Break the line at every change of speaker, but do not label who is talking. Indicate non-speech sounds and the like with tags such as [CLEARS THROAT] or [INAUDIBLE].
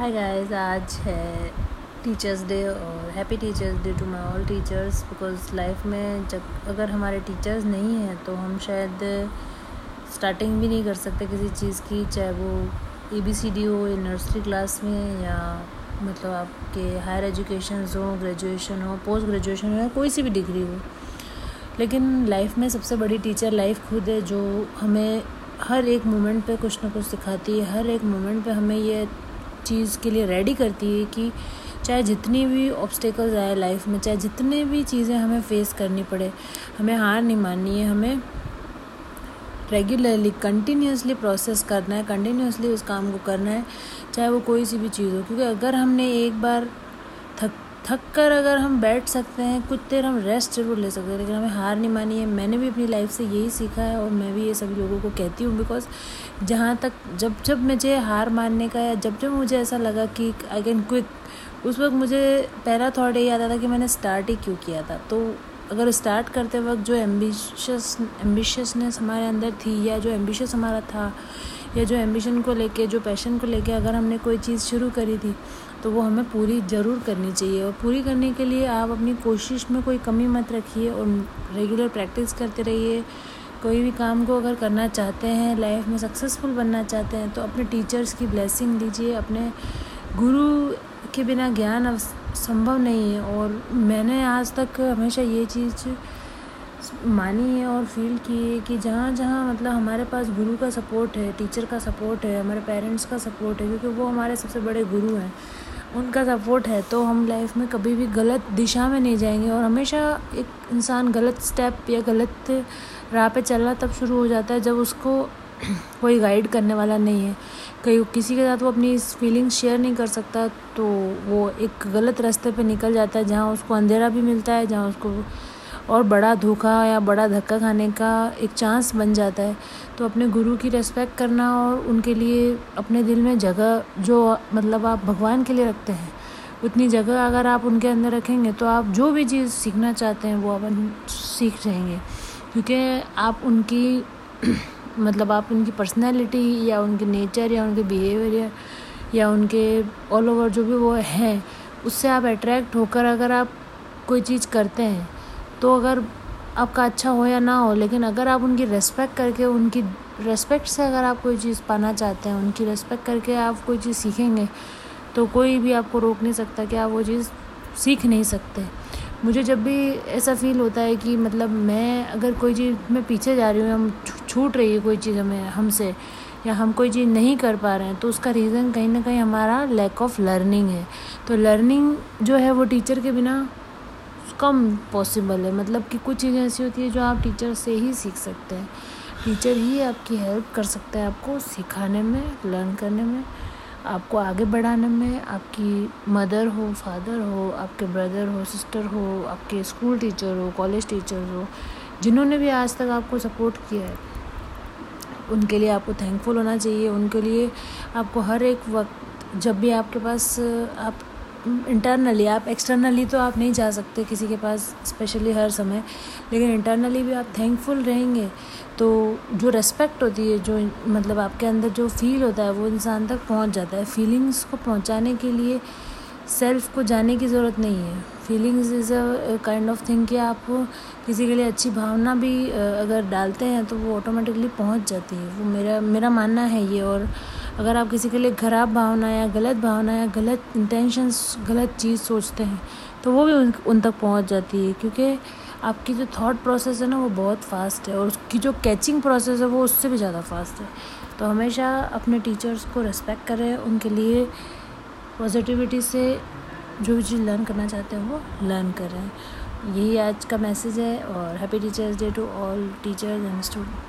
हाय guys आज है teachers day और happy teachers day to my all teachers because life में जब अगर हमारे टीचर्स नहीं हैं तो हम शायद स्टार्टिंग भी नहीं कर सकते किसी चीज़ की, चाहे वो ए बी सी डी हो, या नर्सरी क्लास में, या मतलब आपके हायर एजुकेशन हो ग्रेजुएशन हो पोस्ट ग्रेजुएशन हो, या कोई सी भी डिग्री हो। लेकिन लाइफ में सबसे बड़ी टीचर लाइफ खुद है जो हमें हर एक मोमेंट पे कुछ ना कुछ सिखाती है, हर एक मोमेंट पे हमें ये चीज़ के लिए रेडी करती है कि चाहे जितनी भी ऑब्स्टेकल्स आए लाइफ में, चाहे जितने भी चीज़ें हमें फेस करनी पड़े, हमें हार नहीं माननी है, हमें रेगुलरली कंटिन्यूसली प्रोसेस करना है कंटिन्यूसली उस काम को करना है, चाहे वो कोई सी भी चीज़ हो। क्योंकि अगर हमने एक बार थक कर अगर हम बैठ सकते हैं, कुछ देर हम रेस्ट ज़रूर ले सकते हैं, लेकिन हमें हार नहीं मानी है। मैंने भी अपनी लाइफ से यही सीखा है और मैं भी ये सभी लोगों को कहती हूँ बिकॉज़ जहाँ तक जब जब मुझे हार मानने का या जब जब मुझे ऐसा लगा कि आई कैन क्विक उस वक्त मुझे पहला थॉट यही आता था कि मैंने स्टार्ट ही क्यों किया था। तो अगर स्टार्ट करते वक्त जो एम्बिशस एम्बिशियसनेस हमारे अंदर थी या जो एम्बिशस हमारा था या जो एम्बिशन को लेके, जो पैशन को लेके अगर हमने कोई चीज़ शुरू करी थी तो वो हमें पूरी ज़रूर करनी चाहिए। और पूरी करने के लिए आप अपनी कोशिश में कोई कमी मत रखिए और रेगुलर प्रैक्टिस करते रहिए। कोई भी काम को अगर करना चाहते हैं लाइफ में सक्सेसफुल बनना चाहते हैं तो अपने टीचर्स की ब्लेसिंग लीजिए अपने गुरु के बिना ज्ञान संभव नहीं है। और मैंने आज तक हमेशा ये चीज़ मानी है और फील की है कि जहाँ जहाँ मतलब हमारे पास गुरु का सपोर्ट है टीचर का सपोर्ट है, हमारे पेरेंट्स का सपोर्ट है, क्योंकि वो हमारे सबसे बड़े गुरु हैं, उनका सपोर्ट है तो हम लाइफ में कभी भी गलत दिशा में नहीं जाएँगे और हमेशा एक इंसान गलत स्टेप या गलत राह पे चलना तब शुरू हो जाता है जब उसको [CLEARS THROAT] कोई गाइड करने वाला नहीं है। कहीं किसी के साथ वो अपनी फीलिंग्स शेयर नहीं कर सकता तो वो एक गलत रास्ते पे निकल जाता है, जहाँ उसको अंधेरा भी मिलता है, जहाँ उसको और बड़ा धोखा या बड़ा धक्का खाने का एक चांस बन जाता है। तो अपने गुरु की रेस्पेक्ट करना और उनके लिए अपने दिल में जगह जो मतलब आप भगवान के लिए रखते हैं, उतनी जगह अगर आप उनके अंदर रखेंगे तो आप जो भी चीज़ सीखना चाहते हैं वो आप सीख जाएँगे। क्योंकि आप उनकी [CLEARS THROAT] मतलब आप उनकी पर्सनैलिटी या उनके नेचर या उनके बिहेवियर या उनके ऑल ओवर जो भी वो हैं, उससे आप अट्रैक्ट होकर अगर आप कोई चीज़ करते हैं तो अगर आपका अच्छा हो या ना हो, लेकिन अगर आप उनकी रेस्पेक्ट करके, उनकी रेस्पेक्ट से अगर आप कोई चीज़ पाना चाहते हैं, उनकी रेस्पेक्ट करके आप कोई चीज़ सीखेंगे तो कोई भी आपको रोक नहीं सकता कि आप वो चीज़ सीख नहीं सकते। मुझे जब भी ऐसा फील होता है कि मतलब मैं अगर कोई चीज़ में पीछे जा रही हूँ हम छूट रही है कोई चीज़ हमें, हमसे, या हम कोई चीज़ नहीं कर पा रहे हैं तो उसका रीज़न कहीं ना कहीं हमारा लैक ऑफ़ लर्निंग है। तो लर्निंग जो है वो टीचर के बिना कम पॉसिबल है। मतलब कि कुछ चीज़ें ऐसी होती है जो आप टीचर से ही सीख सकते हैं। टीचर ही आपकी हेल्प कर सकता है आपको सिखाने में लर्न करने में, आपको आगे बढ़ाने में, आपकी मदर हो फादर हो, आपके ब्रदर हो सिस्टर हो, आपके स्कूल टीचर हो कॉलेज टीचर हो, जिन्होंने भी आज तक आपको सपोर्ट किया है, उनके लिए आपको थैंकफुल होना चाहिए। उनके लिए आपको हर एक वक्त, जब भी आपके पास, आप इंटरनली आप एक्सटर्नली तो आप नहीं जा सकते किसी के पास स्पेशली हर समय, लेकिन इंटरनली भी आप थैंकफुल रहेंगे। तो जो रेस्पेक्ट होती है, जो मतलब आपके अंदर जो फील होता है, वो इंसान तक पहुँच जाता है। फीलिंग्स को पहुँचाने के लिए सेल्फ को जाने की ज़रूरत नहीं है। Feelings is a kind of thing कि आप किसी के लिए अच्छी भावना भी अगर डालते हैं तो वो ऑटोमेटिकली पहुँच जाती है। वो मेरा मेरा मानना है ये और अगर आप किसी के लिए ख़राब भावना या गलत भावना या गलत इंटेंशंस गलत चीज़ सोचते हैं तो वो भी उन, उन तक पहुँच जाती है क्योंकि आपकी जो थॉट प्रोसेस है ना वो बहुत फास्ट है और उसकी जो कैचिंग प्रोसेस है वो उससे भी ज़्यादा फास्ट है। तो हमेशा अपने टीचर्स को रेस्पेक्ट करें उनके लिए पॉजिटिविटी से जो भी चीज़ लर्न करना चाहते हैं वो लर्न करें। यही आज का मैसेज है और happy teachers day to all teachers and student